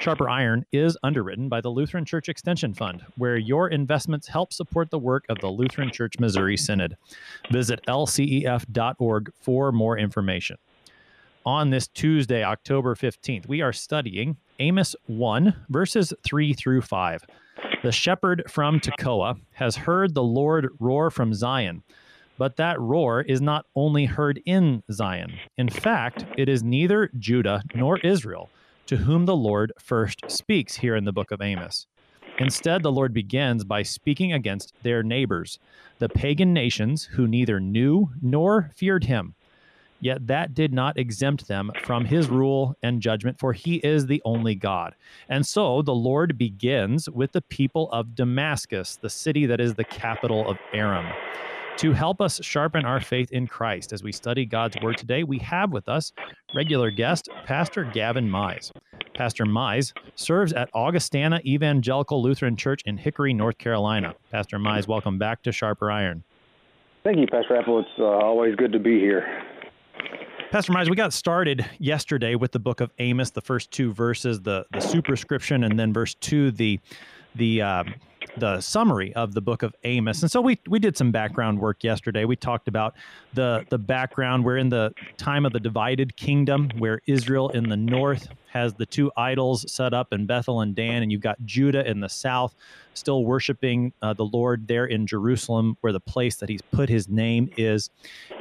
Sharper Iron is underwritten by the Lutheran Church Extension Fund, where your investments help support the work of the Lutheran Church Missouri Synod. Visit lcef.org for more information. On this Tuesday, October 15th, we are studying Amos 1, verses 3 through 5. The shepherd from Tekoa has heard the Lord roar from Zion, but that roar is not only heard in Zion. In fact, it is neither Judah nor Israel to whom the Lord first speaks here in the book of Amos. Instead, the Lord begins by speaking against their neighbors, the pagan nations who neither knew nor feared him. Yet that did not exempt them from his rule and judgment, for he is the only God. And so the Lord begins with the people of Damascus, the city that is the capital of Aram. To help us sharpen our faith in Christ as we study God's Word today, we have with us regular guest, Pastor Gavin Mize. Pastor Mize serves at Augustana Evangelical Lutheran Church in Hickory, North Carolina. Pastor Mize, welcome back to Sharper Iron. Thank you, Pastor Appel. It's uh, always good to be here. Pastor Mize, we got started yesterday with the book of Amos, the first two verses, the, the superscription, and then verse two, the the uh, the summary of the book of Amos. And so we we did some background work yesterday. We talked about the the background. We're in the time of the divided kingdom where Israel in the north has the two idols set up in Bethel and Dan, and you've got Judah in the south still worshiping uh, the Lord there in Jerusalem, where the place that He's put His name is.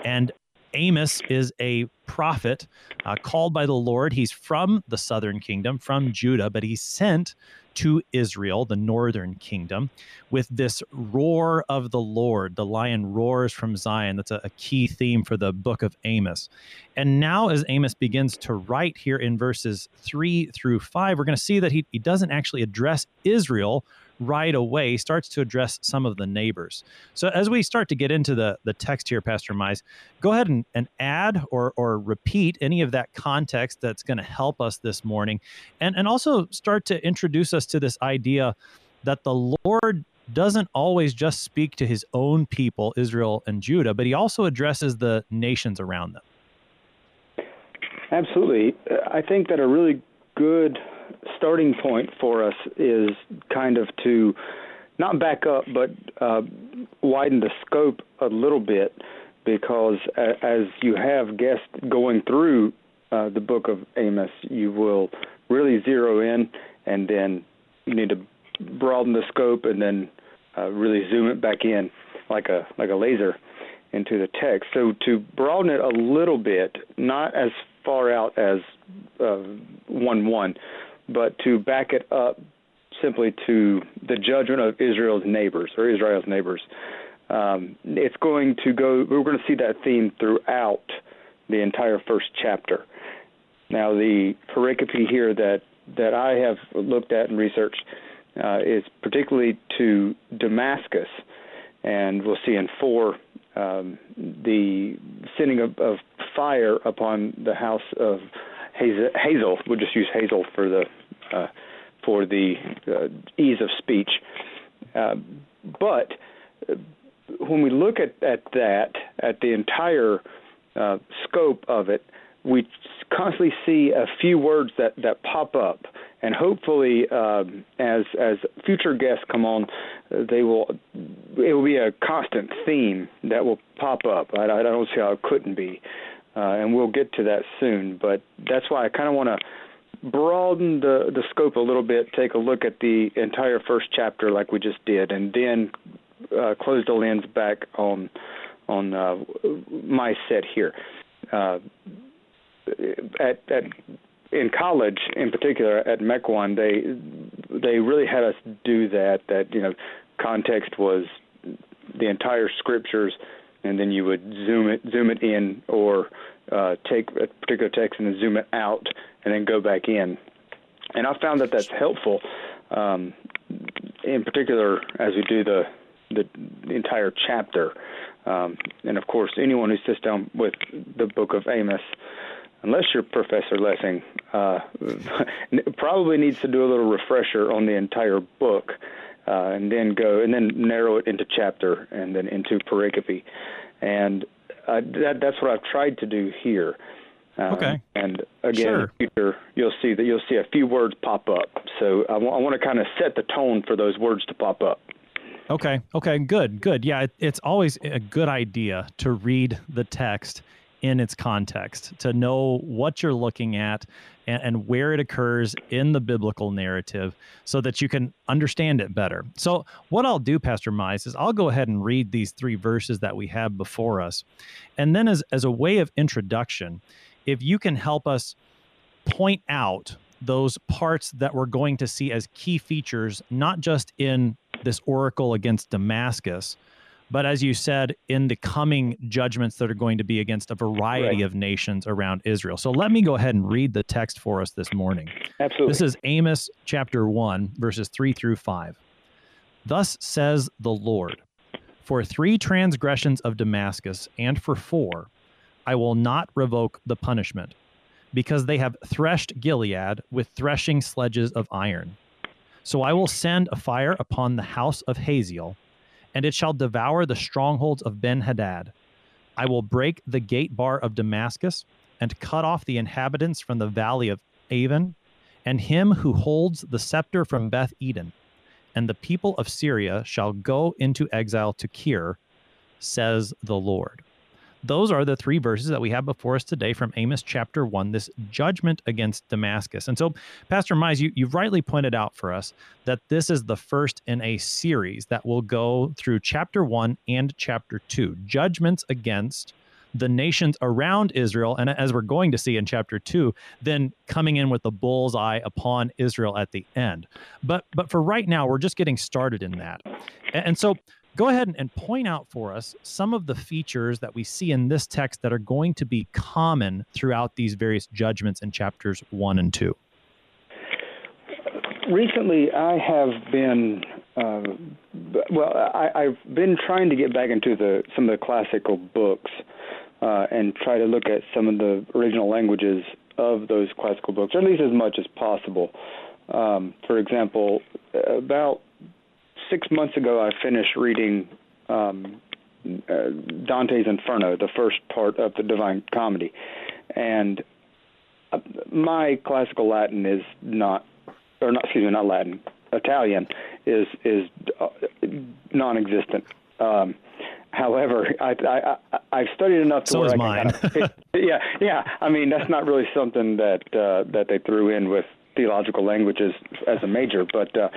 And Amos is a prophet uh, called by the Lord. He's from the southern kingdom, from Judah, but he's sent to Israel, the northern kingdom, with this roar of the Lord. The lion roars from Zion. That's a, a, key theme for the book of Amos. And now, as Amos begins to write here in verses three through five, we're going to see that he, he doesn't actually address Israel right away starts to address some of the neighbors. So as we start to get into the, the text here, Pastor Mize, go ahead and, and add or, or repeat any of that context that's going to help us this morning. And, and also start to introduce us to this idea that the Lord doesn't always just speak to his own people, Israel and Judah, but he also addresses the nations around them. Absolutely. I think that a really good starting point for us is kind of to not back up, but uh, widen the scope a little bit, because as you have guests going through uh, the book of Amos, you will really zero in, and then you need to broaden the scope, and then uh, really zoom it back in like a like a laser into the text. So to broaden it a little bit, not as far out as uh, one one, but to back it up simply to the judgment of Israel's neighbors or Israel's neighbors. Um, it's going to go. We're going to see that theme throughout the entire first chapter. Now, the pericope here that that I have looked at and researched uh, is particularly to Damascus, and we'll see in four um, the sending of, of fire upon the house of Hazael. We'll just use Hazel for the uh, for the uh, ease of speech. Uh, but uh, when we look at, at that, at the entire uh, scope of it, we constantly see a few words that, that pop up, and hopefully, um, as as future guests come on, they will it will be a constant theme that will pop up. I, I don't see how it couldn't be uh, and we'll get to that soon. But that's why I kind of want to broaden the the scope a little bit, take a look at the entire first chapter like we just did, and then uh, close the lens back on on uh, my set here. Uh, at at in college, in particular at Mequon, they they really had us do that. That you know, context was the entire scriptures and then you would zoom it zoom it in or uh, take a particular text and then zoom it out and then go back in. And I found that that's helpful um, in particular as we do the the, entire chapter. Um, and of course, anyone who sits down with the book of Amos, unless you're Professor Lessing, uh, probably needs to do a little refresher on the entire book, uh, and then go and then narrow it into chapter and then into pericope. And uh, that, that's what I've tried to do here. Um, okay. And again, sure. future, you'll see that you'll see a few words pop up. So I, w- I want to kind of set the tone for those words to pop up. Okay. Okay. Good. Good. Yeah. It, it's always a good idea to read the text in its context, to know what you're looking at and, and, where it occurs in the biblical narrative so that you can understand it better. So, what I'll do, Pastor Mize, is I'll go ahead and read these three verses that we have before us. And then, as, as a way of introduction, if you can help us point out those parts that we're going to see as key features, not just in this oracle against Damascus, but as you said, in the coming judgments that are going to be against a variety right. of nations around Israel. So let me go ahead and read the text for us this morning. Absolutely. This is Amos chapter 1, verses 3 through 5. Thus says the Lord For three transgressions of Damascus, and for four, I will not revoke the punishment, because they have threshed Gilead with threshing sledges of iron. So I will send a fire upon the house of Hazael, and it shall devour the strongholds of Ben Hadad. I will break the gate bar of Damascus, and cut off the inhabitants from the valley of Aven, and him who holds the scepter from Beth Eden. And the people of Syria shall go into exile to Kir, says the Lord. Those are the three verses that we have before us today from Amos chapter 1, this judgment against Damascus. And so, Pastor Mize, you, you've rightly pointed out for us that this is the first in a series that will go through chapter 1 and chapter 2 judgments against the nations around Israel. And as we're going to see in chapter 2, then coming in with the bullseye upon Israel at the end. But, but for right now, we're just getting started in that. And so, go ahead and point out for us some of the features that we see in this text that are going to be common throughout these various judgments in chapters 1 and 2. Recently, I have been uh, well. I, have been trying to get back into the some of the classical books uh, and try to look at some of the original languages of those classical books, or at least as much as possible. Um, for example, about six months ago, I finished reading um, uh, Dante's Inferno, the first part of the Divine Comedy, and uh, my classical Latin is not, or not, excuse me, not Latin, Italian is is uh, non-existent. Um, however, I, I, I have studied enough to so where is I mine. can kind of, yeah, yeah. I mean, that's not really something that uh, that they threw in with theological languages as a major, but uh,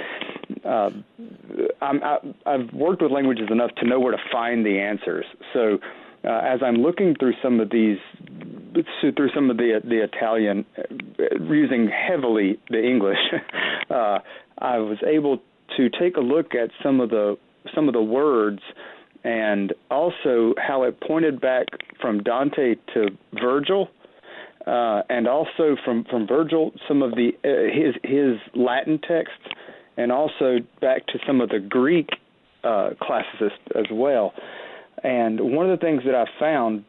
uh, I'm, I, I've worked with languages enough to know where to find the answers. So uh, as I'm looking through some of these, through some of the the Italian, uh, using heavily the English, uh, I was able to take a look at some of the some of the words and also how it pointed back from Dante to Virgil uh, and also from from Virgil some of the uh, his his Latin texts, and also back to some of the Greek uh, as well. And one of the things that I found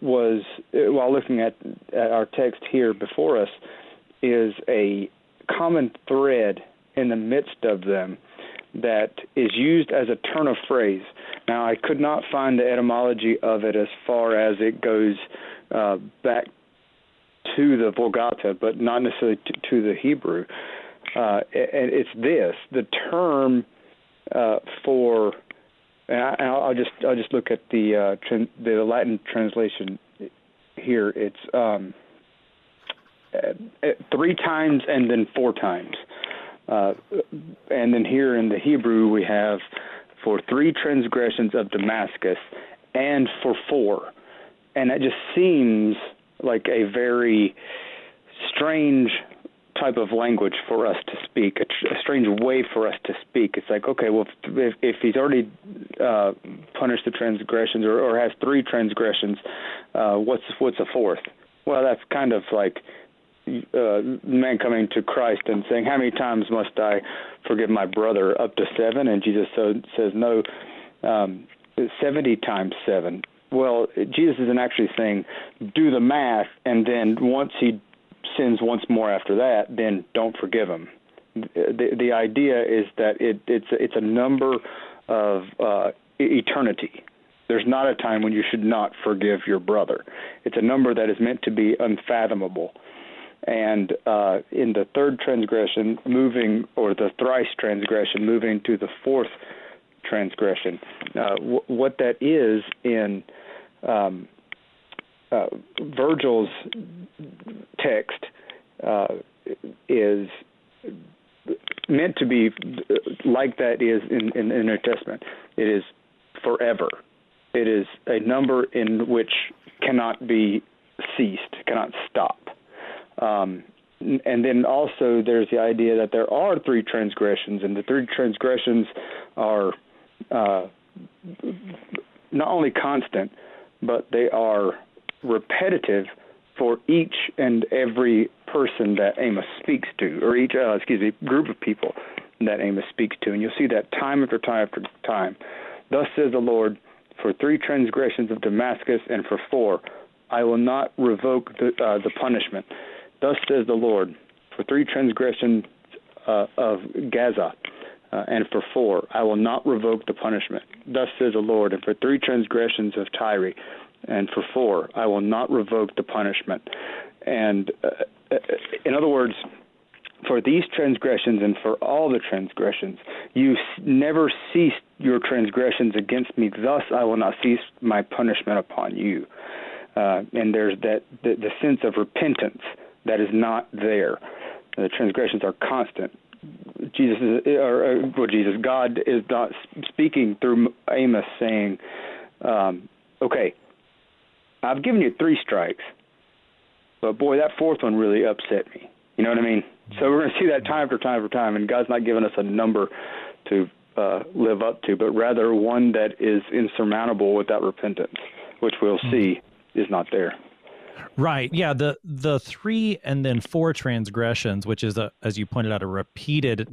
was uh, while looking at, at our text here before us is a common thread in the midst of them that is used as a turn of phrase. Now, I could not find the etymology of it as far as it goes uh, back to the Vulgata, but not necessarily to, to the Hebrew. Uh, and it's this: the term uh, for, and I, will just I'll just look at the uh, the Latin translation here. It's um, three times and then four times, uh, and then here in the Hebrew we have for three transgressions of Damascus and for four, and it just seems like a very strange type of language for us to speak, a, a strange way for us to speak. It's like, okay, well, if, if he's already uh, punished the transgressions or, or has three transgressions, uh, what's what's a fourth? Well, that's kind of like uh, man coming to Christ and saying, "How many times must I forgive my brother?" Up to seven, and Jesus so, says, "No, um, seventy times seven. Well, Jesus isn't actually saying, "Do the math," and then once he sins once more after that, then don't forgive him. The the idea is that it it's it's a number of uh, eternity. There's not a time when you should not forgive your brother. It's a number that is meant to be unfathomable. And uh, in the third transgression, moving, or the thrice transgression, moving to the fourth transgression, uh, w- what that is in um, uh, Virgil's text uh, is meant to be like that is in, in, the New Testament. It is forever. It is a number in which cannot be ceased, cannot stop. Um, and then also there's the idea that there are three transgressions, and the three transgressions are uh, not only constant, but they are repetitive for each and every person that Amos speaks to, or each, uh, excuse me, group of people that Amos speaks to. And you'll see that time after time after time. Thus says the Lord, for three transgressions of Damascus and for four, I will not revoke the, uh, the punishment. Thus says the Lord, for three transgressions uh, of Gaza, uh, and for four, I will not revoke the punishment. Thus says the Lord, and for three transgressions of Tyre, and for four, I will not revoke the punishment. And uh, uh in other words, for these transgressions and for all the transgressions, you never ceased your transgressions against me. Thus, I will not cease my punishment upon you. Uh, and there's that the, the sense of repentance that is not there. The transgressions are constant. Jesus is, or, well, Jesus, God is not speaking through Amos, saying, um, "Okay, I've given you three strikes, but boy, that fourth one really upset me." You know what I mean? So we're going to see that time after time after time, and God's not giving us a number to uh, live up to, but rather one that is insurmountable without repentance, which we'll hmm. see is not there. Right. Yeah. The the three and then four transgressions, which is a, as you pointed out, a repeated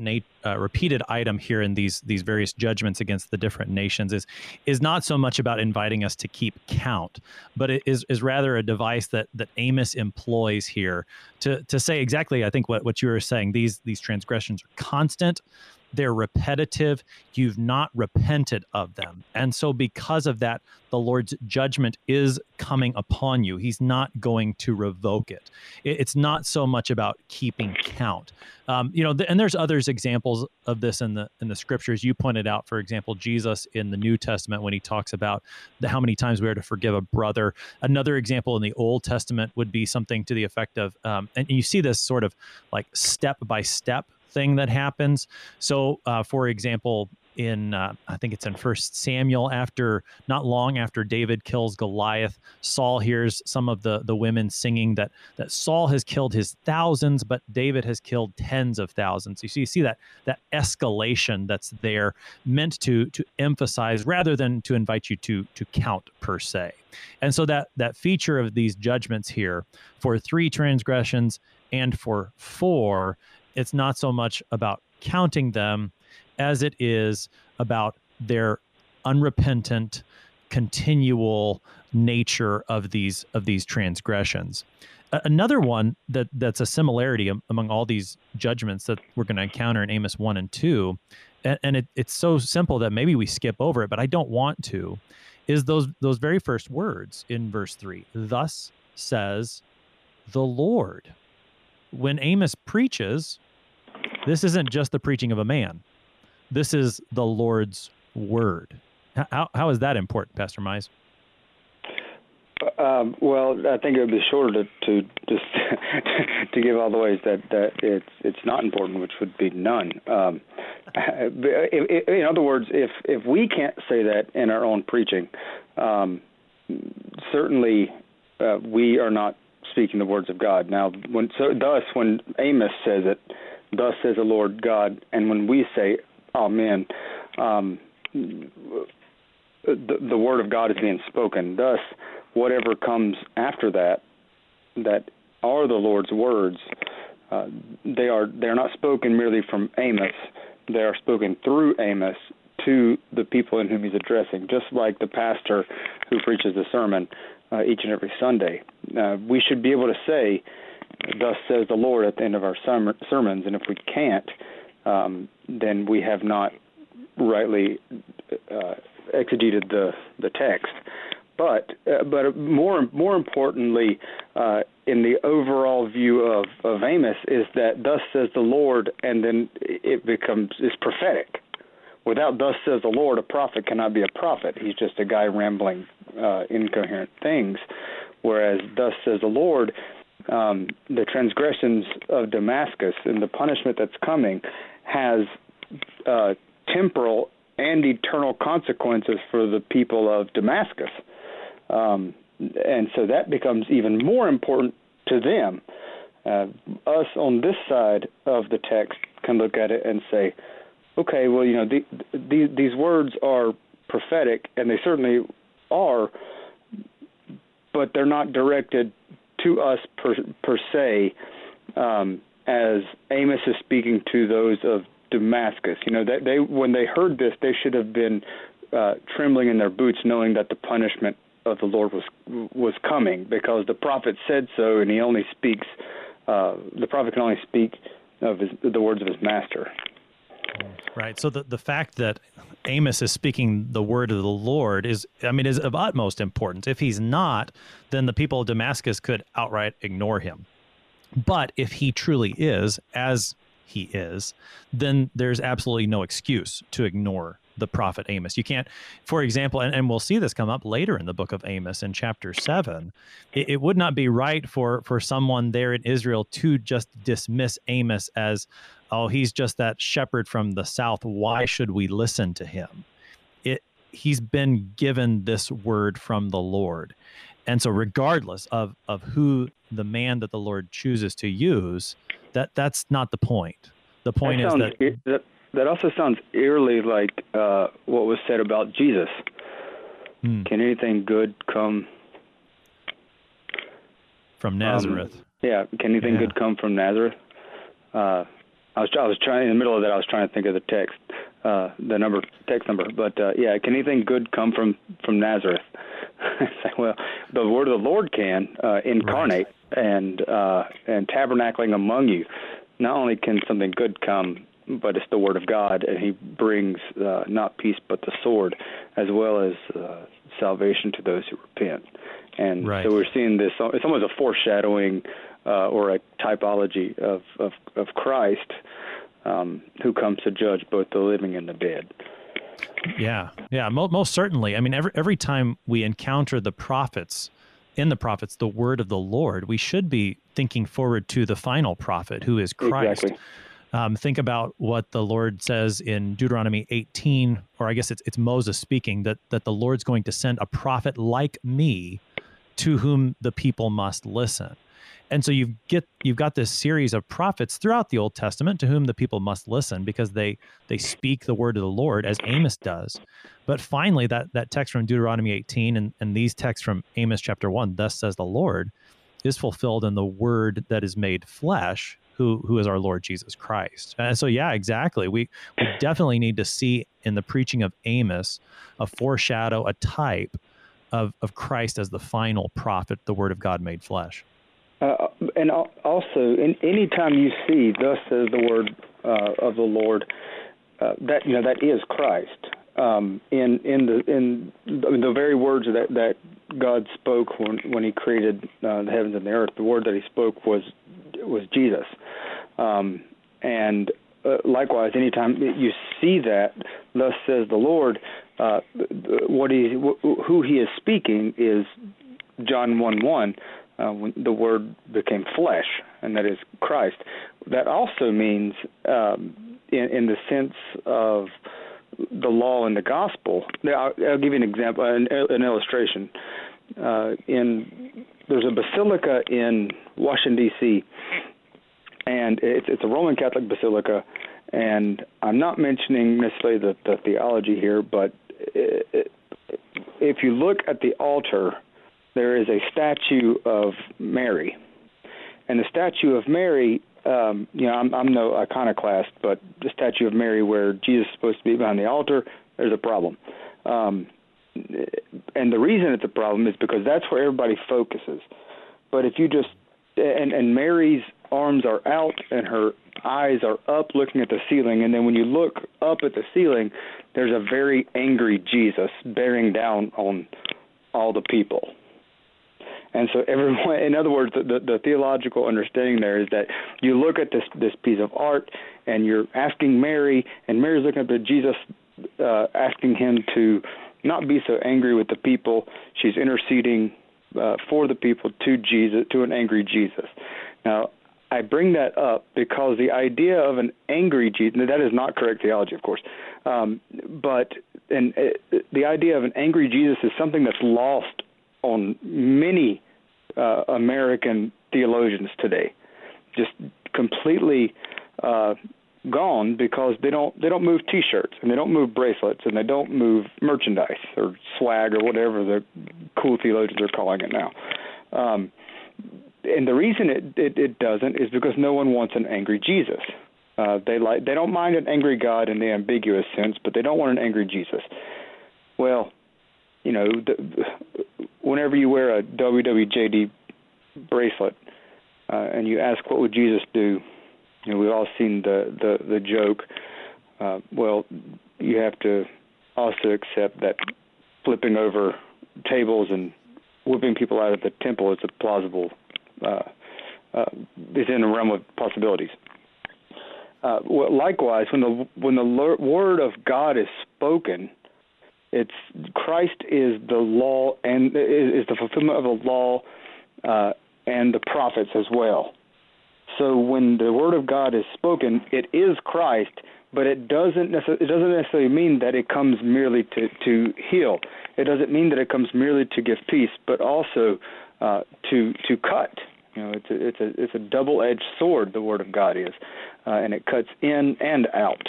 uh, repeated item here in these these various judgments against the different nations, is is not so much about inviting us to keep count, but it is is rather a device that that Amos employs here to to say exactly, I think what what you were saying. These these transgressions are constant they're repetitive. You've not repented of them. And so, because of that, the Lord's judgment is coming upon you. He's not going to revoke it. It's not so much about keeping count. Um, you know, and there's others examples of this in the in the scriptures. You pointed out, for example, Jesus in the New Testament when he talks about the, how many times we are to forgive a brother. Another example in the Old Testament would be something to the effect of, um, and you see this sort of like step by step thing that happens. So, uh, for example, in uh, I think it's in First Samuel. After not long after David kills Goliath, Saul hears some of the the women singing that that Saul has killed his thousands, but David has killed tens of thousands. You see, you see that that escalation that's there, meant to to emphasize rather than to invite you to to count per se. And so that that feature of these judgments here for three transgressions and for four it's not so much about counting them as it is about their unrepentant continual nature of these of these transgressions. Another one that that's a similarity among all these judgments that we're going to encounter in amos 1 and 2 and, and it, it's so simple that maybe we skip over it but i don't want to is those those very first words in verse 3 thus says the lord. When amos preaches this isn't just the preaching of a man. This is the Lord's word. How, how is that important, Pastor Mize? Um, well, I think it would be shorter to, to just to give all the ways that, that it's it's not important, which would be none. Um, in other words, if if we can't say that in our own preaching, um, certainly uh, we are not speaking the words of God. Now, when so thus when Amos says it, Thus says the Lord God. And when we say Amen, um, the, the word of God is being spoken. Thus, whatever comes after that, that are the Lord's words. Uh, they are they are not spoken merely from Amos. They are spoken through Amos to the people in whom he's addressing, just like the pastor who preaches the sermon uh, each and every Sunday. Uh, we should be able to say, "Thus says the Lord" at the end of our sermons, and if we can't, um, then we have not rightly uh, exegeted the the text. But uh, but more more importantly, uh, in the overall view of, of Amos, is that thus says the Lord, and then it becomes is prophetic. Without thus says the Lord, a prophet cannot be a prophet. He's just a guy rambling uh, incoherent things. Whereas thus says the Lord, um, the transgressions of Damascus and the punishment that's coming has uh, temporal and eternal consequences for the people of Damascus. Um, and so that becomes even more important to them. Uh, us on this side of the text can look at it and say, okay, well, you know, the, the, these words are prophetic, and they certainly are, but they're not directed to us per, per se, um, as Amos is speaking to those of Damascus. You know, that they when they heard this, they should have been uh, trembling in their boots, knowing that the punishment of the Lord was was coming, because the prophet said so, and he only speaks. Uh, the prophet can only speak of his, the words of his master. Right. So the the fact that Amos is speaking the word of the Lord is, I mean, is of utmost importance. If he's not, then the people of Damascus could outright ignore him. But if he truly is, as he is, then there's absolutely no excuse to ignore the prophet Amos. You can't, for example, and, and we'll see this come up later in the book of Amos in chapter seven. It, it, would not be right for for someone there in Israel to just dismiss Amos as, oh, he's just that shepherd from the south. Why should we listen to him? It he's been given this word from the Lord. And so regardless of of who the man that the Lord chooses to use, that that's not the point. The point that is that, that that also sounds eerily like uh, what was said about Jesus. Hmm. Can anything good come from Nazareth? Um, yeah, can anything yeah. good come from Nazareth? Uh, I was I was trying in the middle of that. I was trying to think of the text, uh, the number text number. But uh, yeah, can anything good come from from Nazareth? well, the word of the Lord can uh, incarnate right. and uh, and tabernacling among you. Not only can something good come but it's the word of God, and He brings uh, not peace but the sword, as well as uh, salvation to those who repent. And right. so we're seeing this. It's almost a foreshadowing uh, or a typology of of, of Christ, um, who comes to judge both the living and the dead. Yeah, yeah, mo- most certainly. I mean, every every time we encounter the prophets, in the prophets, the word of the Lord, we should be thinking forward to the final prophet, who is Christ. Exactly. Um, think about what the Lord says in Deuteronomy 18, or I guess it's it's Moses speaking that that the Lord's going to send a prophet like me, to whom the people must listen. And so you get you've got this series of prophets throughout the Old Testament to whom the people must listen because they they speak the word of the Lord as Amos does. But finally, that that text from Deuteronomy 18 and, and these texts from Amos chapter 1, thus says the Lord, is fulfilled in the word that is made flesh, who who is our Lord Jesus Christ. And so yeah, exactly. We we definitely need to see in the preaching of Amos a foreshadow, a type of of Christ as the final prophet, the word of God made flesh. Uh, and also, in any time you see "Thus says the word uh, of the Lord," uh, that you know that is Christ. Um, in in the in the very words that that God spoke when when He created uh, the heavens and the earth, the word that He spoke was was Jesus. Um, and uh, likewise, anytime you see that, thus says the Lord, uh, what he, who he is speaking is John 1 1, uh, when the Word became flesh, and that is Christ. That also means, um, in, in the sense of the law and the gospel. I'll, I'll give you an example, an, an illustration. Uh, in there's a basilica in Washington D.C and it's it's a Roman Catholic basilica, and I'm not mentioning necessarily the, the theology here, but it, it, if you look at the altar, there is a statue of Mary, And the statue of Mary, um, you know, I'm, I'm no iconoclast, but the statue of Mary where Jesus is supposed to be behind the altar, there's a problem. Um, and the reason it's a problem is because that's where everybody focuses. But if you just and and Mary's arms are out and her eyes are up looking at the ceiling and then when you look up at the ceiling there's a very angry Jesus bearing down on all the people. And so everyone in other words the, the, the theological understanding there is that you look at this this piece of art and you're asking Mary and Mary's looking at Jesus uh asking him to not be so angry with the people. She's interceding uh, for the people to Jesus, to an angry Jesus. Now, I bring that up because the idea of an angry Jesus, that is not correct theology, of course, um, but and uh, the idea of an angry Jesus is something that's lost on many uh, American theologians today. Just completely uh, gone because they don't they don't move T-shirts and they don't move bracelets and they don't move merchandise or swag or whatever the cool theologians are calling it now. Um, and the reason it, it it doesn't is because no one wants an angry Jesus. Uh, they like they don't mind an angry God in the ambiguous sense, but they don't want an angry Jesus. Well, you know, whenever you wear a WWJD bracelet uh, and you ask what would Jesus do, you know, we've all seen the the the joke. Uh, well, you have to also accept that flipping over tables and whipping people out of the temple is a plausible uh, uh, is in the realm of possibilities. Uh, likewise, when the when the word of God is spoken, it's Christ is the law and is, the fulfillment of the law uh, and the prophets as well. So when the word of God is spoken, it is Christ, but it doesn't necess- it doesn't necessarily mean that it comes merely to to heal. It doesn't mean that it comes merely to give peace, but also uh, to to cut. You know, it's a it's a it's a double-edged sword. The word of God is, uh, and it cuts in and out.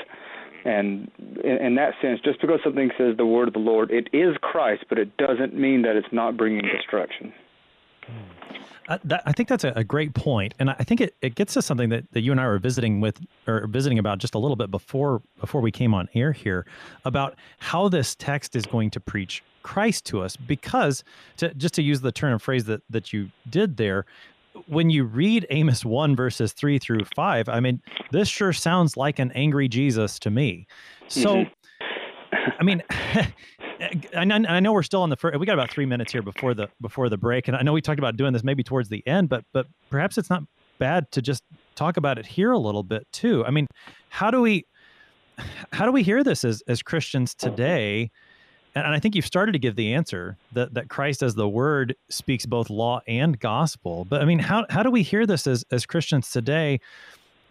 And in, in that sense, just because something says the word of the Lord, it is Christ, but it doesn't mean that it's not bringing destruction. Uh, that, I think that's a, a, great point, and I think it, it gets to something that, that you and I were visiting with or visiting about just a little bit before before we came on air here about how this text is going to preach Christ to us. Because to, just to use the turn of phrase that that you did there, when you read Amos one verses three through five, I mean, this sure sounds like an angry Jesus to me. So, mm-hmm. I mean. I know we're still on the first. We got about three minutes here before the before the break, and I know we talked about doing this maybe towards the end, but but perhaps it's not bad to just talk about it here a little bit too. I mean, how do we how do we hear this as as Christians today? And, I think you've started to give the answer that that Christ as the Word speaks both law and gospel. But I mean, how how do we hear this as as Christians today,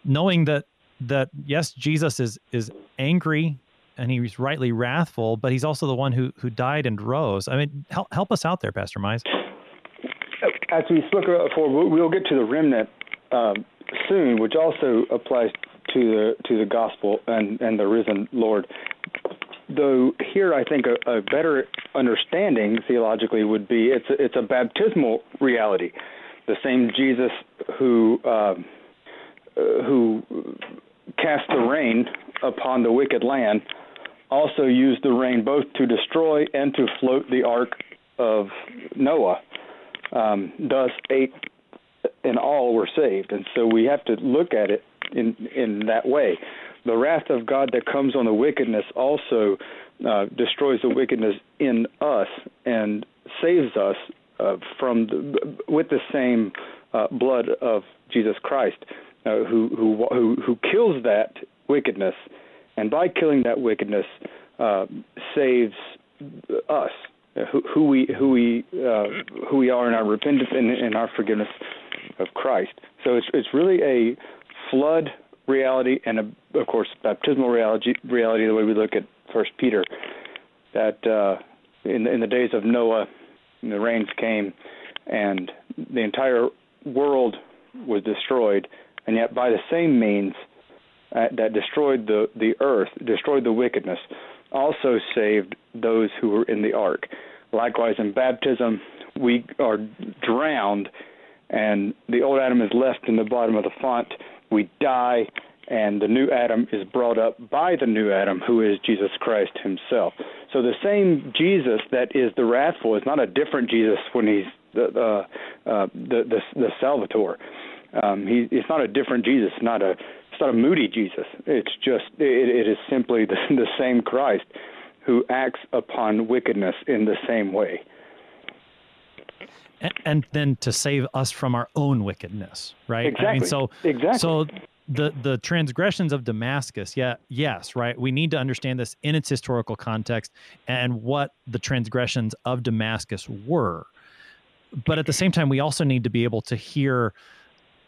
knowing that that yes, Jesus is is angry and he's rightly wrathful, but he's also the one who who died and rose. I mean, help help us out there, Pastor Mize. As we about before, we'll get to the remnant um, soon, which also applies to the to the gospel and and the risen Lord. Though here, I think a, a better understanding theologically would be it's a, it's a baptismal reality. The same Jesus who uh, who cast the rain upon the wicked land also used the rain both to destroy and to float the ark of Noah. Um, thus, eight in all were saved, and so we have to look at it in in that way. The wrath of God that comes on the wickedness also uh, destroys the wickedness in us and saves us uh, from the, with the same uh, blood of Jesus Christ, uh, who who who who kills that wickedness and by killing that wickedness, uh, saves us, who, who we who we uh, who we are in our repentance and in our forgiveness of Christ. So it's it's really a flood reality and a, of course baptismal reality reality the way we look at First Peter that uh, in in the days of Noah the rains came and the entire world was destroyed and yet by the same means uh, that destroyed the, the earth, destroyed the wickedness, also saved those who were in the ark. Likewise, in baptism, we are drowned and the old Adam is left in the bottom of the font. We die, and the new Adam is brought up by the new Adam, who is Jesus Christ Himself. So the same Jesus that is the wrathful is not a different Jesus when He's the uh, uh, the, the the Salvator. Um, he, it's not a different Jesus. Not a it's not a moody Jesus. It's just it, it is simply the, the same Christ who acts upon wickedness in the same way. And, and then to save us from our own wickedness, right? Exactly. I mean, so exactly. So the the transgressions of Damascus, yeah, yes, right. We need to understand this in its historical context and what the transgressions of Damascus were. But at the same time, we also need to be able to hear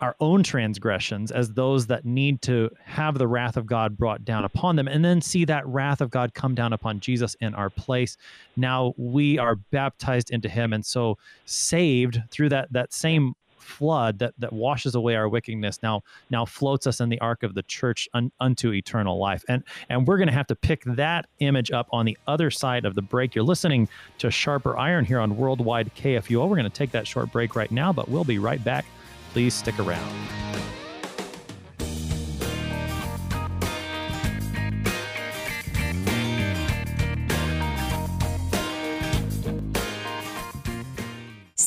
our own transgressions as those that need to have the wrath of God brought down upon them, and then see that wrath of God come down upon Jesus in our place. Now we are baptized into Him, and so saved through that that same flood that that washes away our wickedness now now floats us in the ark of the church un, unto eternal life. And and we're going to have to pick that image up on the other side of the break. You're listening to sharper iron here on worldwide kfuo we're going to take that short break right now but we'll be right back Please stick around.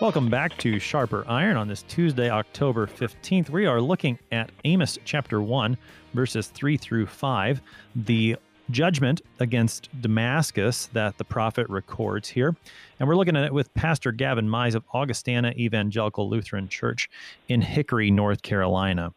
Welcome back to Sharper Iron on this Tuesday, October 15th. We are looking at Amos chapter 1, verses 3 through 5, the judgment against Damascus that the prophet records here. And we're looking at it with Pastor Gavin Mize of Augustana Evangelical Lutheran Church in Hickory, North Carolina.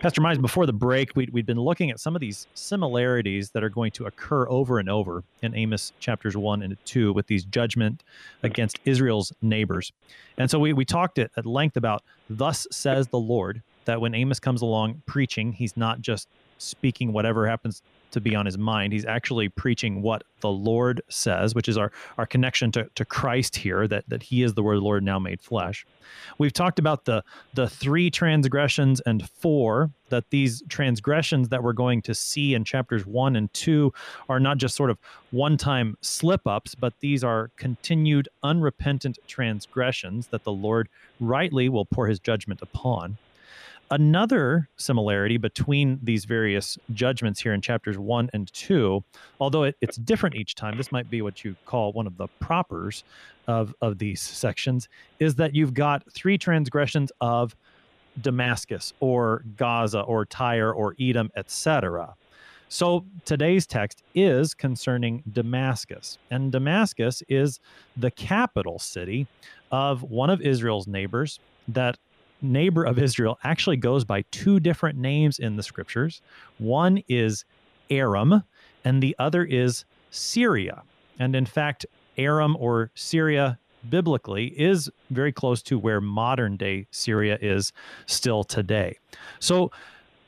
Pastor Mize, before the break, we we'd been looking at some of these similarities that are going to occur over and over in Amos chapters 1 and 2 with these judgment against Israel's neighbors. And so we, we talked at, at length about, Thus says the Lord, that when Amos comes along preaching, he's not just speaking whatever happens to be on his mind. He's actually preaching what the Lord says, which is our, our connection to, to Christ here, that, that he is the word Lord now made flesh. We've talked about the the three transgressions and four, that these transgressions that we're going to see in chapters one and two are not just sort of one-time slip-ups, but these are continued unrepentant transgressions that the Lord rightly will pour his judgment upon. Another similarity between these various judgments here in chapters one and two, although it, it's different each time, this might be what you call one of the propers of, of these sections, is that you've got three transgressions of Damascus or Gaza or Tyre or Edom, etc. So today's text is concerning Damascus, and Damascus is the capital city of one of Israel's neighbors that neighbor of Israel actually goes by two different names in the scriptures. One is Aram, and the other is Syria. And in fact, Aram or Syria biblically is very close to where modern day Syria is still today. So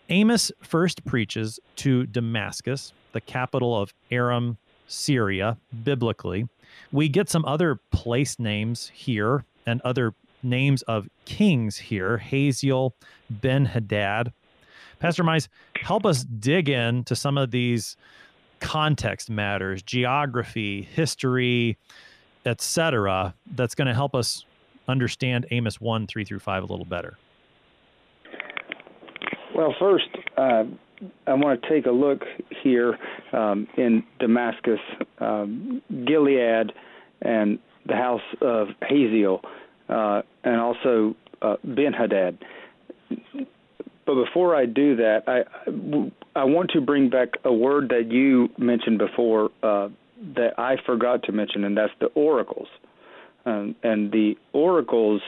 Amos first preaches to Damascus, the capital of Aram, Syria, biblically. We get some other place names here and other names of kings here Haziel, Ben Hadad. Pastor Mize, help us dig into some of these context matters, geography, history, etc. That's going to help us understand Amos 1, 3 through 5 a little better. Well, first, uh, I want to take a look here um, in Damascus, um, Gilead, and the house of Hazael uh, and also uh, Ben Hadad. But before I do that, I I want to bring back a word that you mentioned before uh, that I forgot to mention, and that's the oracles. Um, and the oracles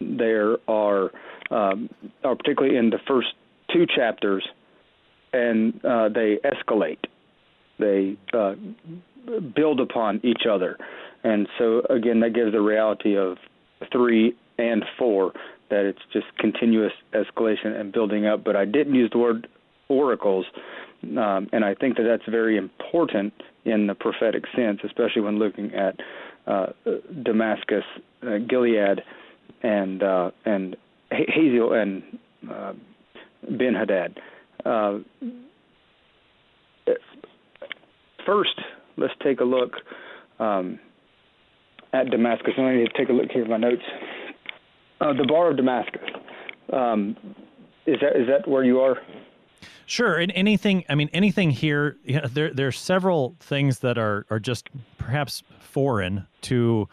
there are um, are particularly in the first two chapters, and uh, they escalate. They uh, build upon each other, and so again, that gives the reality of three and four that it's just continuous escalation and building up. But I didn't use the word oracles, um, and I think that that's very important in the prophetic sense, especially when looking at uh, Damascus, uh, Gilead, and uh, and Hazael and uh, Ben Hadad. Uh, first, let's take a look um, at Damascus. I need to take a look here at my notes. Uh, the bar of Damascus. Um, is that is that where you are? Sure. And anything, I mean, anything here, you know, there, there are several things that are, are just perhaps foreign to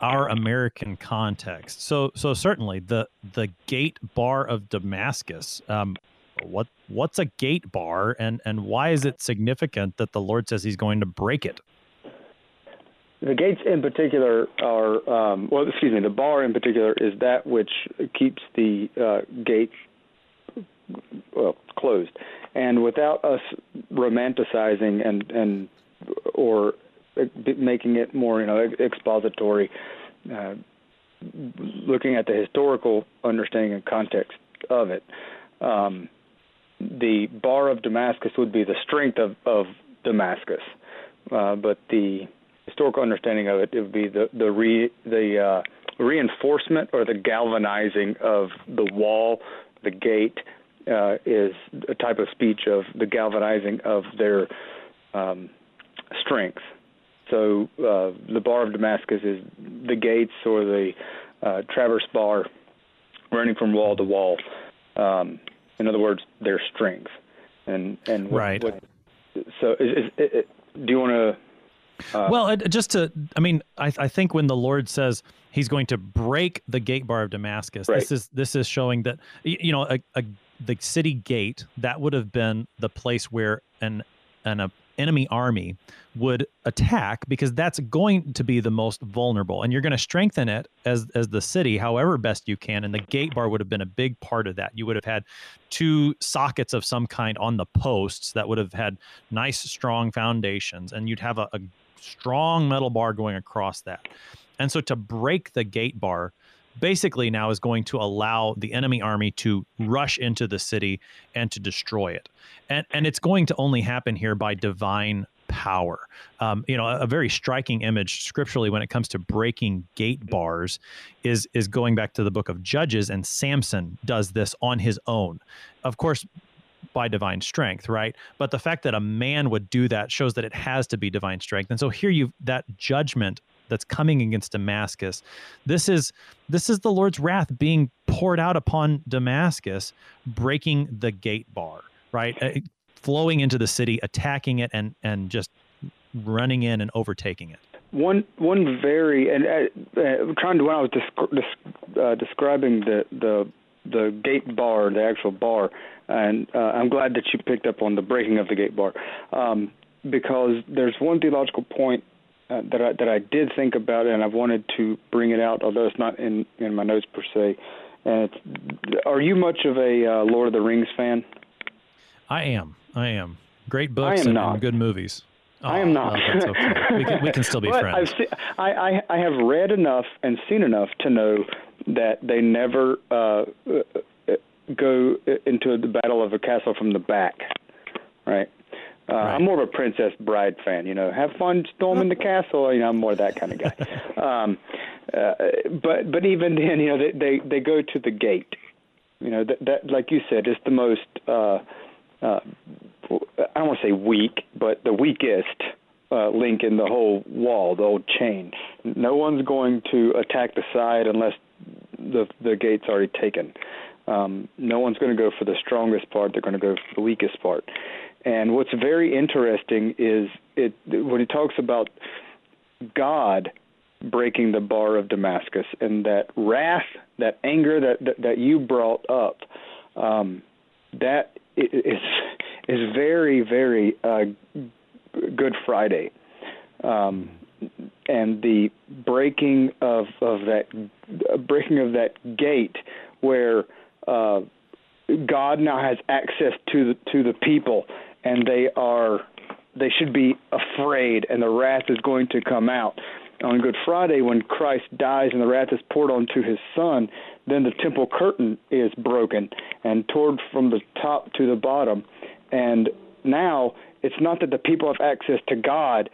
our American context. So, so certainly the, the gate bar of Damascus, um, what, what's a gate bar and, and why is it significant that the Lord says he's going to break it? The gates in particular are, um, well, excuse me, the bar in particular is that which keeps the uh, gate well, closed. And without us romanticizing and and or making it more, you know, expository, uh, looking at the historical understanding and context of it, um, the bar of Damascus would be the strength of of Damascus, uh, but the historical understanding of it, it would be the the re, the uh, reinforcement or the galvanizing of the wall, the gate, uh, is a type of speech of the galvanizing of their um, strength. So uh, the bar of Damascus is the gates or the uh, traverse bar running from wall to wall. Um, in other words, their strength. And and what, right. What, so is, is, is, do you want to? Uh, well, just to, I mean, I, I think when the Lord says He's going to break the gate bar of Damascus, right. this is this is showing that you know a, a the city gate, that would have been the place where an an a enemy army would attack because that's going to be the most vulnerable and you're going to strengthen it as as the city however best you can and the gate bar would have been a big part of that you would have had two sockets of some kind on the posts that would have had nice strong foundations and you'd have a, a strong metal bar going across that and so to break the gate bar basically now is going to allow the enemy army to rush into the city and to destroy it. And, and it's going to only happen here by divine power. Um, you know, a, a, very striking image scripturally when it comes to breaking gate bars is is going back to the book of Judges, and Samson does this on his own. Of course, by divine strength, right? But the fact that a man would do that shows that it has to be divine strength. And so here you that judgment that's coming against Damascus. This is this is the Lord's wrath being poured out upon Damascus, breaking the gate bar, right? Uh, flowing into the city, attacking it, and and just running in and overtaking it. One one very and uh, uh, trying to when I was descri- uh, describing the the the gate bar, the actual bar, and uh, I'm glad that you picked up on the breaking of the gate bar, um, because there's one theological point uh, that I that I did think about, and I've wanted to bring it out, although it's not in in my notes per se. And are you much of a uh, Lord of the Rings fan? I am. I am. Great books am and, and, good movies. Oh, I am not. Well, that's okay. we, can, we can still be friends. I've seen, I, I I have read enough and seen enough to know that they never uh, uh go into the battle of a castle from the back, right? Uh, right. I'm more of a Princess Bride fan. You know, have fun storming the castle. You know, I'm more that kind of guy. um, uh, but but even then, you know, they they, they go to the gate. You know, that, that like you said, is the most. Uh, uh, I don't want to say weak, but the weakest uh, link in the whole wall, the old chain. No one's going to attack the side unless the the gate's already taken. Um, no one's going to go for the strongest part. They're going to go for the weakest part. And what's very interesting is it when he talks about God breaking the bar of Damascus and that wrath, that anger that that, that you brought up, um, that is is very very uh, Good Friday, um, and the breaking of of that breaking of that gate where. Uh, God now has access to the to the people and they are they should be afraid, and the wrath is going to come out. on Good Friday, when Christ dies and the wrath is poured onto his son, then the temple curtain is broken and torn from the top to the bottom. And now it's not that the people have access to God,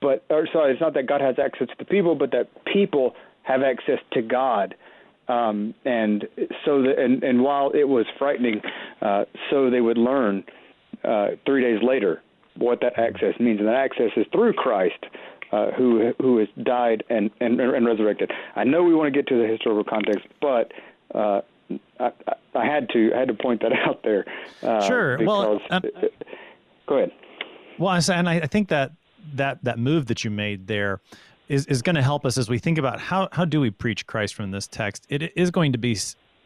but or sorry, it's not that God has access to the people, but that people have access to God. Um, and so, the, and, and while it was frightening, uh, so they would learn uh, three days later what that access means, and that access is through Christ, uh, who who has died and, and and resurrected. I know we want to get to the historical context, but uh, I, I had to I had to point that out there. Uh, sure. Well, um, go ahead. Well, and I, I think that that that move that you made there is, is going to help us as we think about how, how do we preach Christ from this text. It is going to be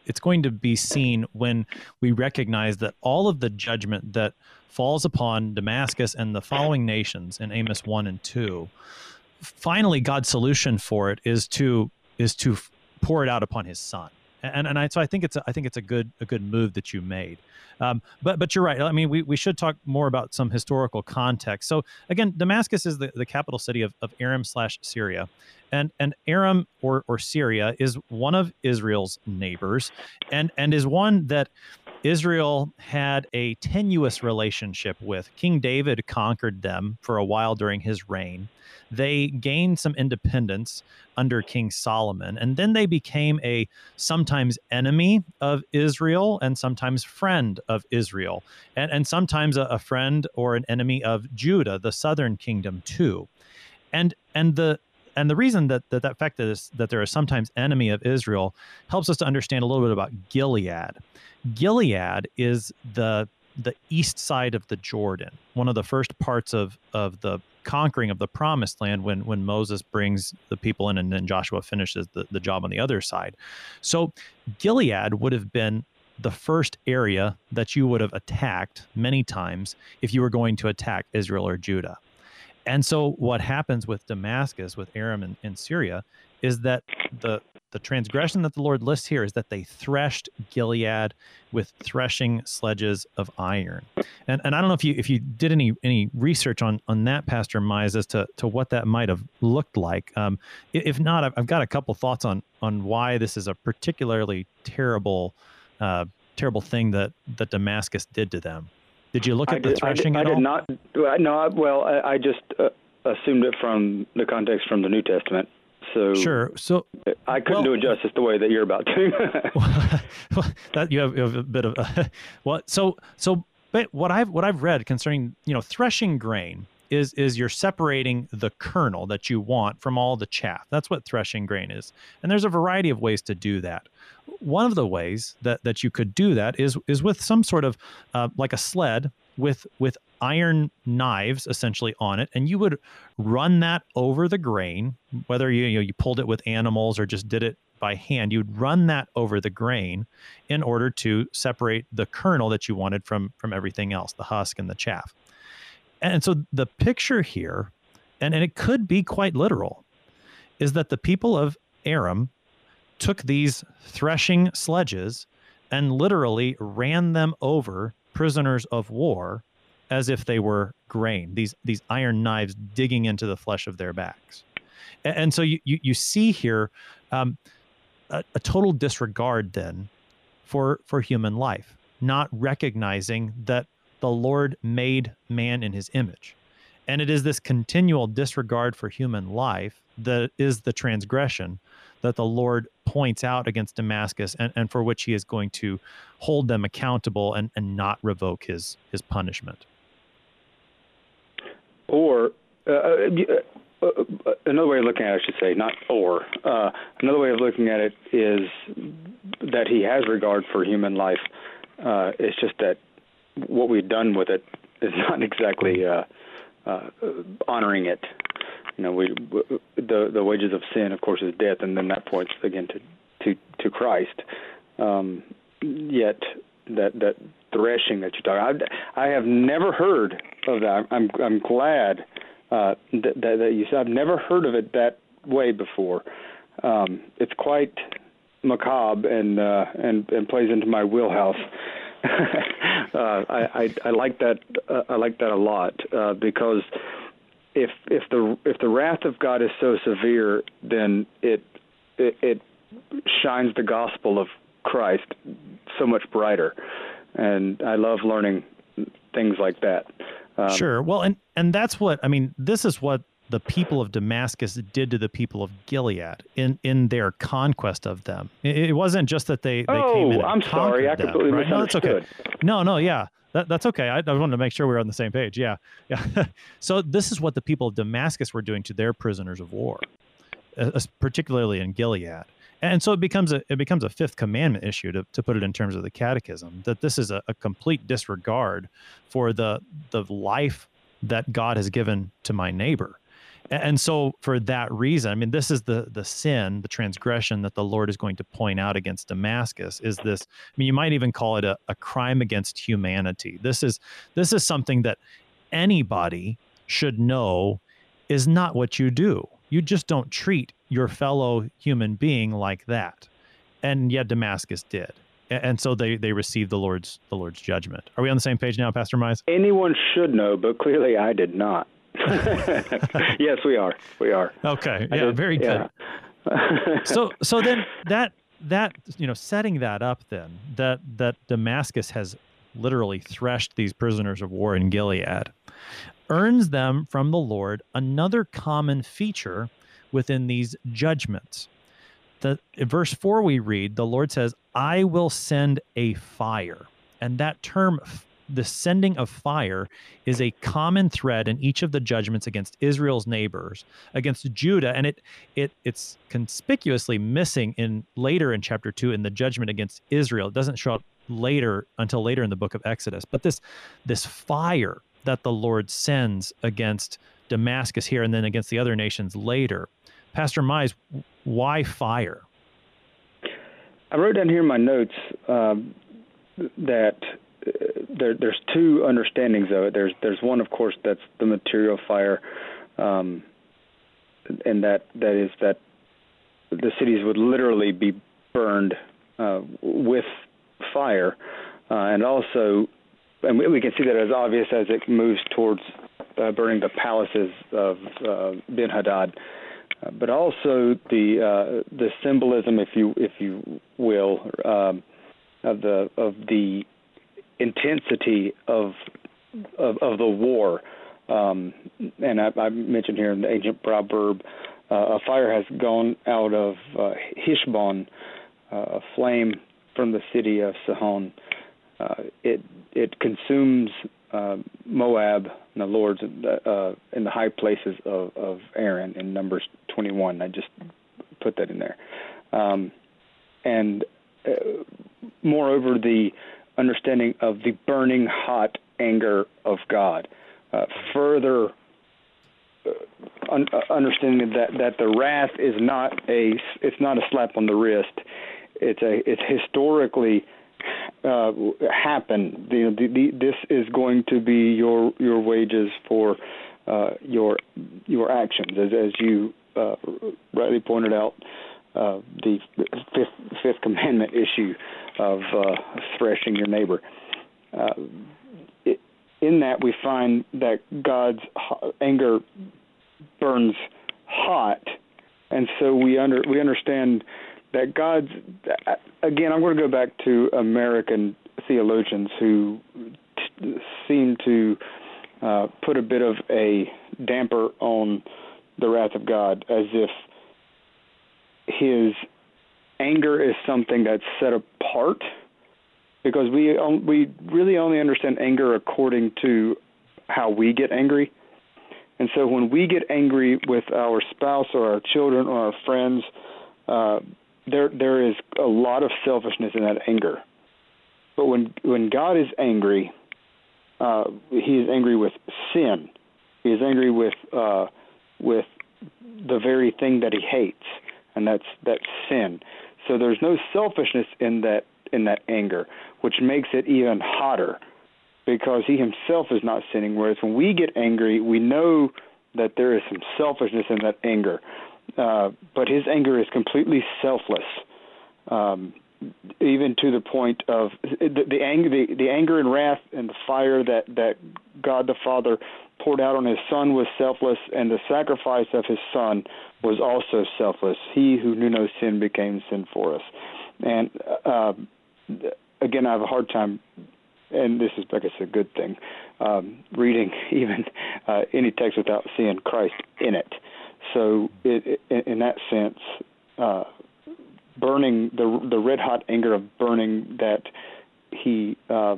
it's going to be seen when we recognize that all of the judgment that falls upon Damascus and the following nations in Amos 1 and 2 finally God's solution for it is to is to pour it out upon his son and and I, so I think it's a, I think it's a good a good move that you made. Um, but but you're right. I mean, we, we should talk more about some historical context. So again, Damascus is the, the capital city of, of Aram slash Syria, and and Aram or or Syria is one of Israel's neighbors, and and is one that Israel had a tenuous relationship with. King David conquered them for a while during his reign. They gained some independence under King Solomon, and then they became a sometimes enemy of Israel and sometimes friend of Israel, and, and sometimes a, a friend or an enemy of Judah, the southern kingdom, too. And and the and the reason that that, that fact is that they're a sometimes enemy of Israel helps us to understand a little bit about Gilead. Gilead is the the east side of the Jordan, one of the first parts of of the conquering of the promised land when when Moses brings the people in and then Joshua finishes the, the job on the other side. So Gilead would have been the first area that you would have attacked many times if you were going to attack Israel or Judah. And so what happens with Damascus, with Aram in, in Syria, is that the the transgression that the Lord lists here is that they threshed Gilead with threshing sledges of iron. And and I don't know if you if you did any any research on on that, Pastor Mize, as to to what that might have looked like. Um, if not, I've, I've got a couple thoughts on on why this is a particularly terrible uh, terrible thing that that Damascus did to them. Did you look at I the did, threshing I did, I did not. No, well, I, I just uh, assumed it from the context from the New Testament. So sure. So I couldn't well, do it justice the way that you're about to. that you have, you have, a bit of uh, well. So so, but what I've what I've read concerning you know threshing grain is is you're separating the kernel that you want from all the chaff. That's what threshing grain is. And there's a variety of ways to do that. One of the ways that that you could do that is is with some sort of uh, like a sled with with iron knives essentially on it and you would run that over the grain whether you you, know, you pulled it with animals or just did it by hand you'd run that over the grain in order to separate the kernel that you wanted from from everything else the husk and the chaff and so the picture here and, and it could be quite literal is that the people of aram took these threshing sledges and literally ran them over prisoners of war as if they were grain, these, these iron knives digging into the flesh of their backs. And, and so you, you, you, see here um, a, a total disregard then for, for human life, not recognizing that the Lord made man in his image. And it is this continual disregard for human life that is the transgression that the Lord points out against Damascus and, and for which he is going to hold them accountable and, and not revoke his, his punishment. Or uh, uh, uh, uh, another way of looking at it, I should say, not or. Uh, another way of looking at it is that he has regard for human life. Uh, it's just that what we've done with it is not exactly uh, uh, honoring it. You know, we the the wages of sin, of course, is death, and then that points again to to to Christ. Um, yet that that threshing that you talk, I, I have never heard of that. I'm I'm glad uh, that, that, that you said I've never heard of it that way before. Um, it's quite macabre and uh, and and plays into my wheelhouse. Uh, I, I I like that uh, I like that a lot uh, because if if the if the wrath of God is so severe, then it it, it shines the gospel of Christ so much brighter, and I love learning things like that. Um, sure. Well, and and that's what I mean. This is what the people of Damascus did to the people of Gilead in in their conquest of them. It, it wasn't just that they they oh, came in. I'm sorry, I completely them, right? misunderstood. No, that's okay. No, no, yeah. That, that's okay. I, I wanted to make sure we were on the same page. Yeah, yeah. so this is what the people of Damascus were doing to their prisoners of war, uh, particularly in Gilead. And so it becomes a it becomes a fifth commandment issue to, to put it in terms of the catechism that this is a, a complete disregard for the the life that God has given to my neighbor. And so for that reason, I mean, this is the the sin, the transgression that the Lord is going to point out against Damascus is this, I mean, you might even call it a, a crime against humanity. This is this is something that anybody should know is not what you do. You just don't treat your fellow human being like that. And yet Damascus did. And so they, they received the Lord's the Lord's judgment. Are we on the same page now, Pastor Mize? Anyone should know, but clearly I did not. yes, we are. We are. Okay. Yeah. Did, very good. Yeah. so so then that that you know setting that up then that that Damascus has literally threshed these prisoners of war in Gilead earns them from the Lord another common feature within these judgments. The, verse 4, we read, the Lord says, I will send a fire. And that term, the sending of fire, is a common thread in each of the judgments against Israel's neighbors, against Judah. And it, it it's conspicuously missing in later in chapter 2 in the judgment against Israel. It doesn't show up later until later in the book of Exodus. But this, this fire that the Lord sends against Damascus here and then against the other nations later. Pastor Mize, why fire? I wrote down here in my notes um, that uh, there, there's two understandings of it. There's there's one, of course, that's the material fire, um, and that that is that the cities would literally be burned uh, with fire, uh, and also and we, we can see that as obvious as it moves towards uh, burning the palaces of uh, Ben Hadad, uh, but also the uh, the symbolism, if you if you will, um, of the of the intensity of of, of the war. Um, and I, I mentioned here in the ancient proverb, uh, a fire has gone out of uh, Heshbon, uh, a flame from the city of Sihon uh, it it consumes uh, Moab and the lords uh, in the high places of, of Aaron in Numbers 21. I just put that in there, um, and uh, moreover the understanding of the burning hot anger of God, uh, further. Uh, uh, understanding that that the wrath is not a it's not a slap on the wrist it's a it's historically uh, happen. The, the, the, this is going to be your your wages for uh, your your actions, as as you uh, rightly pointed out. The fifth, fifth commandment issue of uh, threshing your neighbor. Uh, it, in that, we find that God's anger burns hot, and so we under we understand that God's again. I'm going to go back to American theologians who t- seem to uh, put a bit of a damper on the wrath of God, as if His anger is something that's set apart, because we we really only understand anger according to how we get angry. And so when we get angry with our spouse or our children or our friends, uh, there there is a lot of selfishness in that anger. But when when God is angry, uh, He is angry with sin. He is angry with uh, with the very thing that He hates, and that's that's sin. So there's no selfishness in that in that anger, which makes it even hotter, because He Himself is not sinning. Whereas when we get angry, we know that there is some selfishness in that anger. Uh, but his anger is completely selfless, um, even to the point of the, the anger, the, the anger and wrath and the fire that that God the Father poured out on his son was selfless, and the sacrifice of his son was also selfless. He who knew no sin became sin for us. And uh, again, I have a hard time, and this is, I guess, a good thing, um, reading even uh, any text without seeing Christ in it. So, it, it, in that sense, uh, burning the the red hot anger of burning that he uh,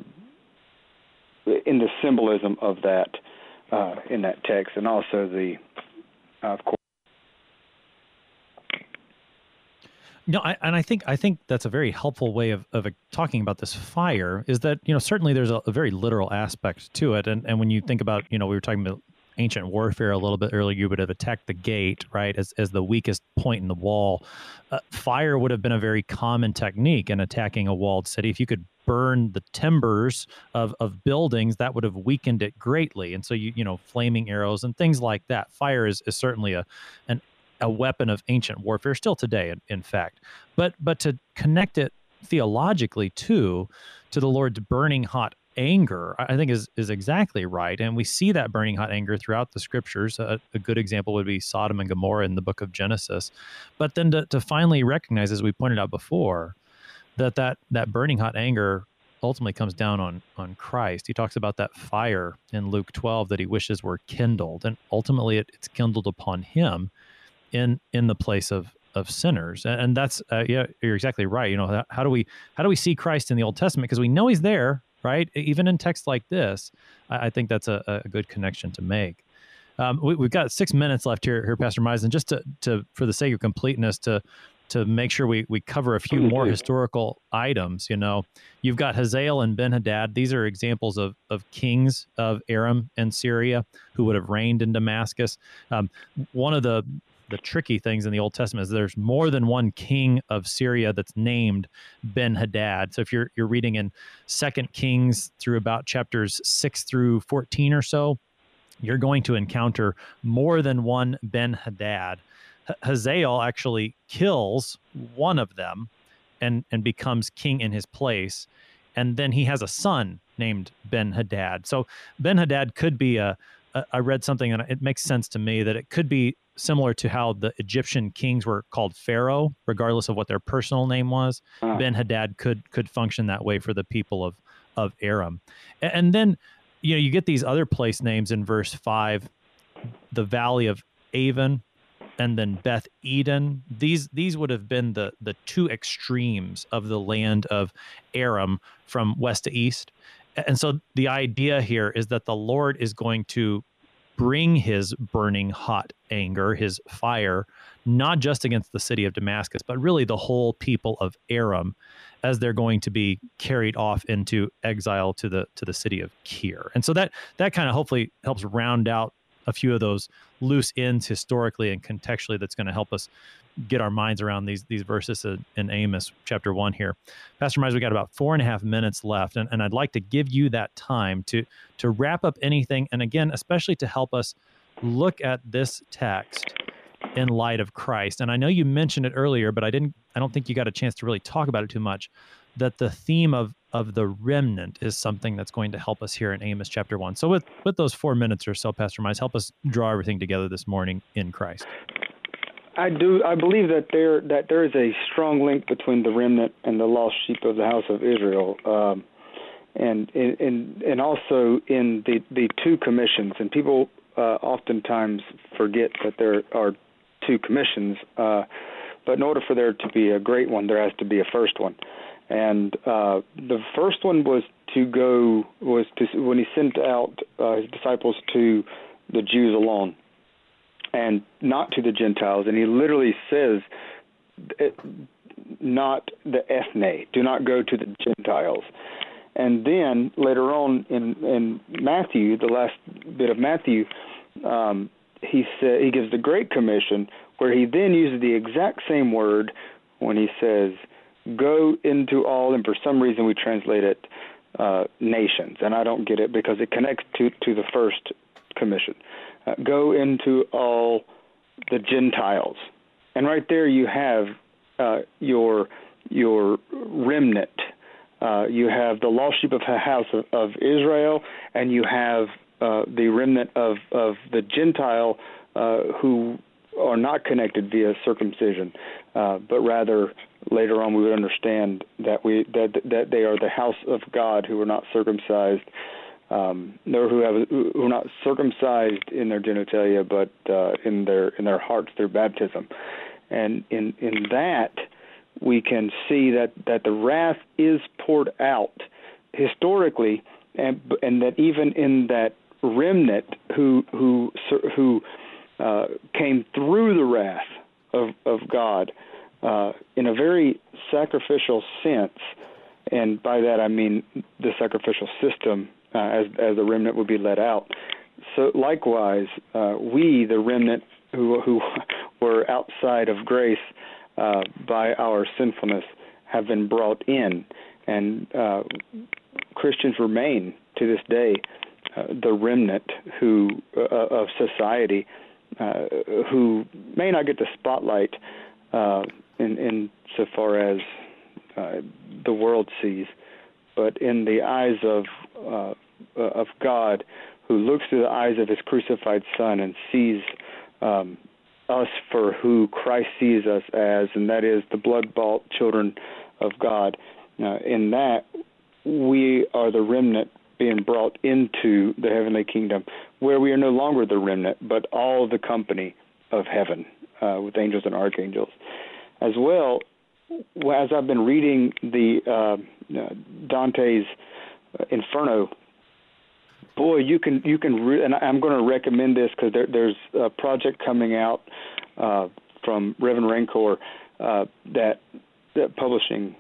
in the symbolism of that uh, in that text, and also the uh, of course. No, I, and I think I think that's a very helpful way of, of talking about this fire. Is that you know certainly there's a, a very literal aspect to it, and and when you think about you know we were talking about ancient warfare a little bit earlier, you would have attacked the gate, right, as, as the weakest point in the wall. Uh, fire would have been a very common technique in attacking a walled city. If you could burn the timbers of, of buildings, that would have weakened it greatly. And so, you, you know, flaming arrows and things like that. Fire is, is certainly a, an, a weapon of ancient warfare, still today, in, in fact. But, but to connect it theologically too to the Lord's burning hot anger, I think is is exactly right, and we see that burning hot anger throughout the scriptures. A, a, good example would be Sodom and Gomorrah in the book of Genesis, but then to, to finally recognize, as we pointed out before, that that that burning hot anger ultimately comes down on on Christ. He talks about that fire in Luke 12 that he wishes were kindled, and ultimately it, it's kindled upon him in in the place of of sinners and, that's uh, yeah you're exactly right you know how, do we how do we see christ in the old testament because we know he's there right? Even in text like this, I, I think that's a, a, good connection to make. Um, we, have got six minutes left here, here, Pastor Meisen, just to, to, for the sake of completeness, to to make sure we, we cover a few more historical items. You know, you've got Hazael and Ben Hadad. These are examples of, of kings of Aram and Syria who would have reigned in Damascus. Um, one of the the tricky things in the Old Testament is there's more than one king of Syria that's named Ben Hadad. So if you're you're reading in Second Kings through about chapters six through fourteen or so, you're going to encounter more than one Ben Hadad. Hazael actually kills one of them and and becomes king in his place and then he has a son named Ben Hadad. So Ben Hadad could be a I read something and it makes sense to me that it could be similar to how the Egyptian kings were called Pharaoh, regardless of what their personal name was. Uh-huh. Ben Hadad could could function that way for the people of of Aram, and, and then you know you get these other place names in verse five, the Valley of Aven, and then Beth Eden. These these would have been the the two extremes of the land of Aram from west to east. And so the idea here is that the Lord is going to bring his burning hot anger, his fire, not just against the city of Damascus, but really the whole people of Aram as they're going to be carried off into exile to the to the city of Kir. And so that that kind of hopefully helps round out a few of those loose ends historically and contextually that's going to help us get our minds around these these verses in, Amos chapter one here. Pastor Mize, we got about four and a half minutes left, and, and I'd like to give you that time to to wrap up anything, and again, especially to help us look at this text in light of Christ. And I know you mentioned it earlier, but I didn't I don't think you got a chance to really talk about it too much. That the theme of of the remnant is something that's going to help us here in Amos chapter one. So with with those four minutes or so, Pastor Mize, help us draw everything together this morning in Christ. I do. I believe that there that there is a strong link between the remnant and the lost sheep of the house of Israel, um, and and and also in the the two commissions. And people uh, oftentimes forget that there are two commissions. Uh, but in order for there to be a great one, there has to be a first one. And uh, the first one was to go was to when he sent out uh, his disciples to the Jews alone and not to the Gentiles. And he literally says, not the ethne, do not go to the Gentiles. And then later on in, in Matthew, the last bit of Matthew, um, he said he gives the Great Commission, where he then uses the exact same word when he says, "Go into all," and for some reason we translate it uh, nations, and I don't get it because it connects to to the first commission uh, go into all the Gentiles. And right there you have uh, your your remnant. Uh, you have the lost sheep of the house of, of Israel, and you have uh, the remnant of of the Gentile uh, who are not connected via circumcision, but rather later on we would understand that we that that they are the house of God who are not circumcised, um, nor who have who are not circumcised in their genitalia, but uh, in their in their hearts through baptism, and in in that we can see that that the wrath is poured out historically, and and that even in that remnant who who who uh, came through the wrath of of God uh, in a very sacrificial sense, and by that I mean the sacrificial system uh, as as the remnant would be let out. So likewise, uh, we the remnant who who were outside of grace uh, by our sinfulness have been brought in, and uh, Christians remain to this day uh, the remnant who of society who may not get the spotlight uh, in, in so far as uh, the world sees, but in the eyes of uh, of God, who looks through the eyes of His crucified Son and sees um, us for who Christ sees us as, and that is the blood-bought children of God. Uh, in that, we are the remnant being brought into the heavenly kingdom, where we are no longer the remnant, but all the company of heaven uh, with angels and archangels. As well, as I've been reading the uh, Dante's uh, Inferno, boy, you can you can re- and I'm going to recommend this because there, there's a project coming out uh, from Reverend Rancor uh, that that publishing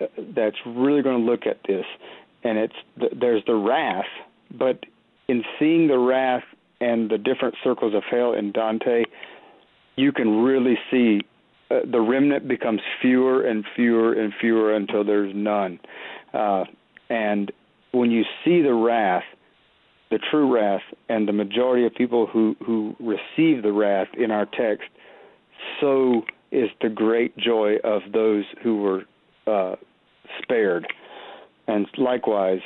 uh, that's really going to look at this. And it's the, there's the wrath, but in seeing the wrath and the different circles of hell in Dante, you can really see uh, the remnant becomes fewer and fewer and fewer until there's none. Uh, and when you see the wrath, the true wrath, and the majority of people who, who receive the wrath in our text, so is the great joy of those who were uh, spared. And likewise,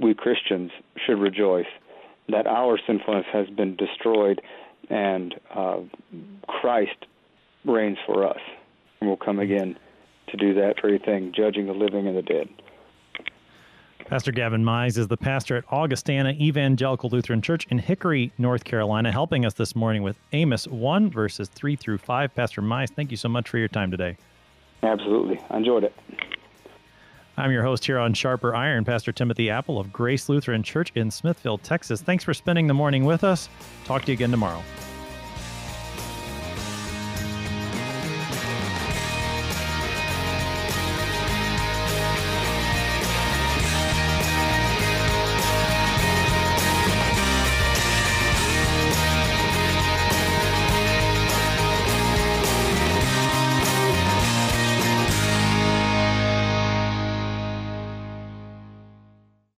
we Christians should rejoice that our sinfulness has been destroyed and uh, Christ reigns for us and will come again to do that very thing, judging the living and the dead. Pastor Gavin Mize is the pastor at Augustana Evangelical Lutheran Church in Hickory, North Carolina, helping us this morning with Amos 1, verses 3 through 5. Pastor Mize, thank you so much for your time today. Absolutely. I enjoyed it. I'm your host here on Sharper Iron, Pastor Timothy Appel of Grace Lutheran Church in Smithville, Texas. Thanks for spending the morning with us. Talk to you again tomorrow.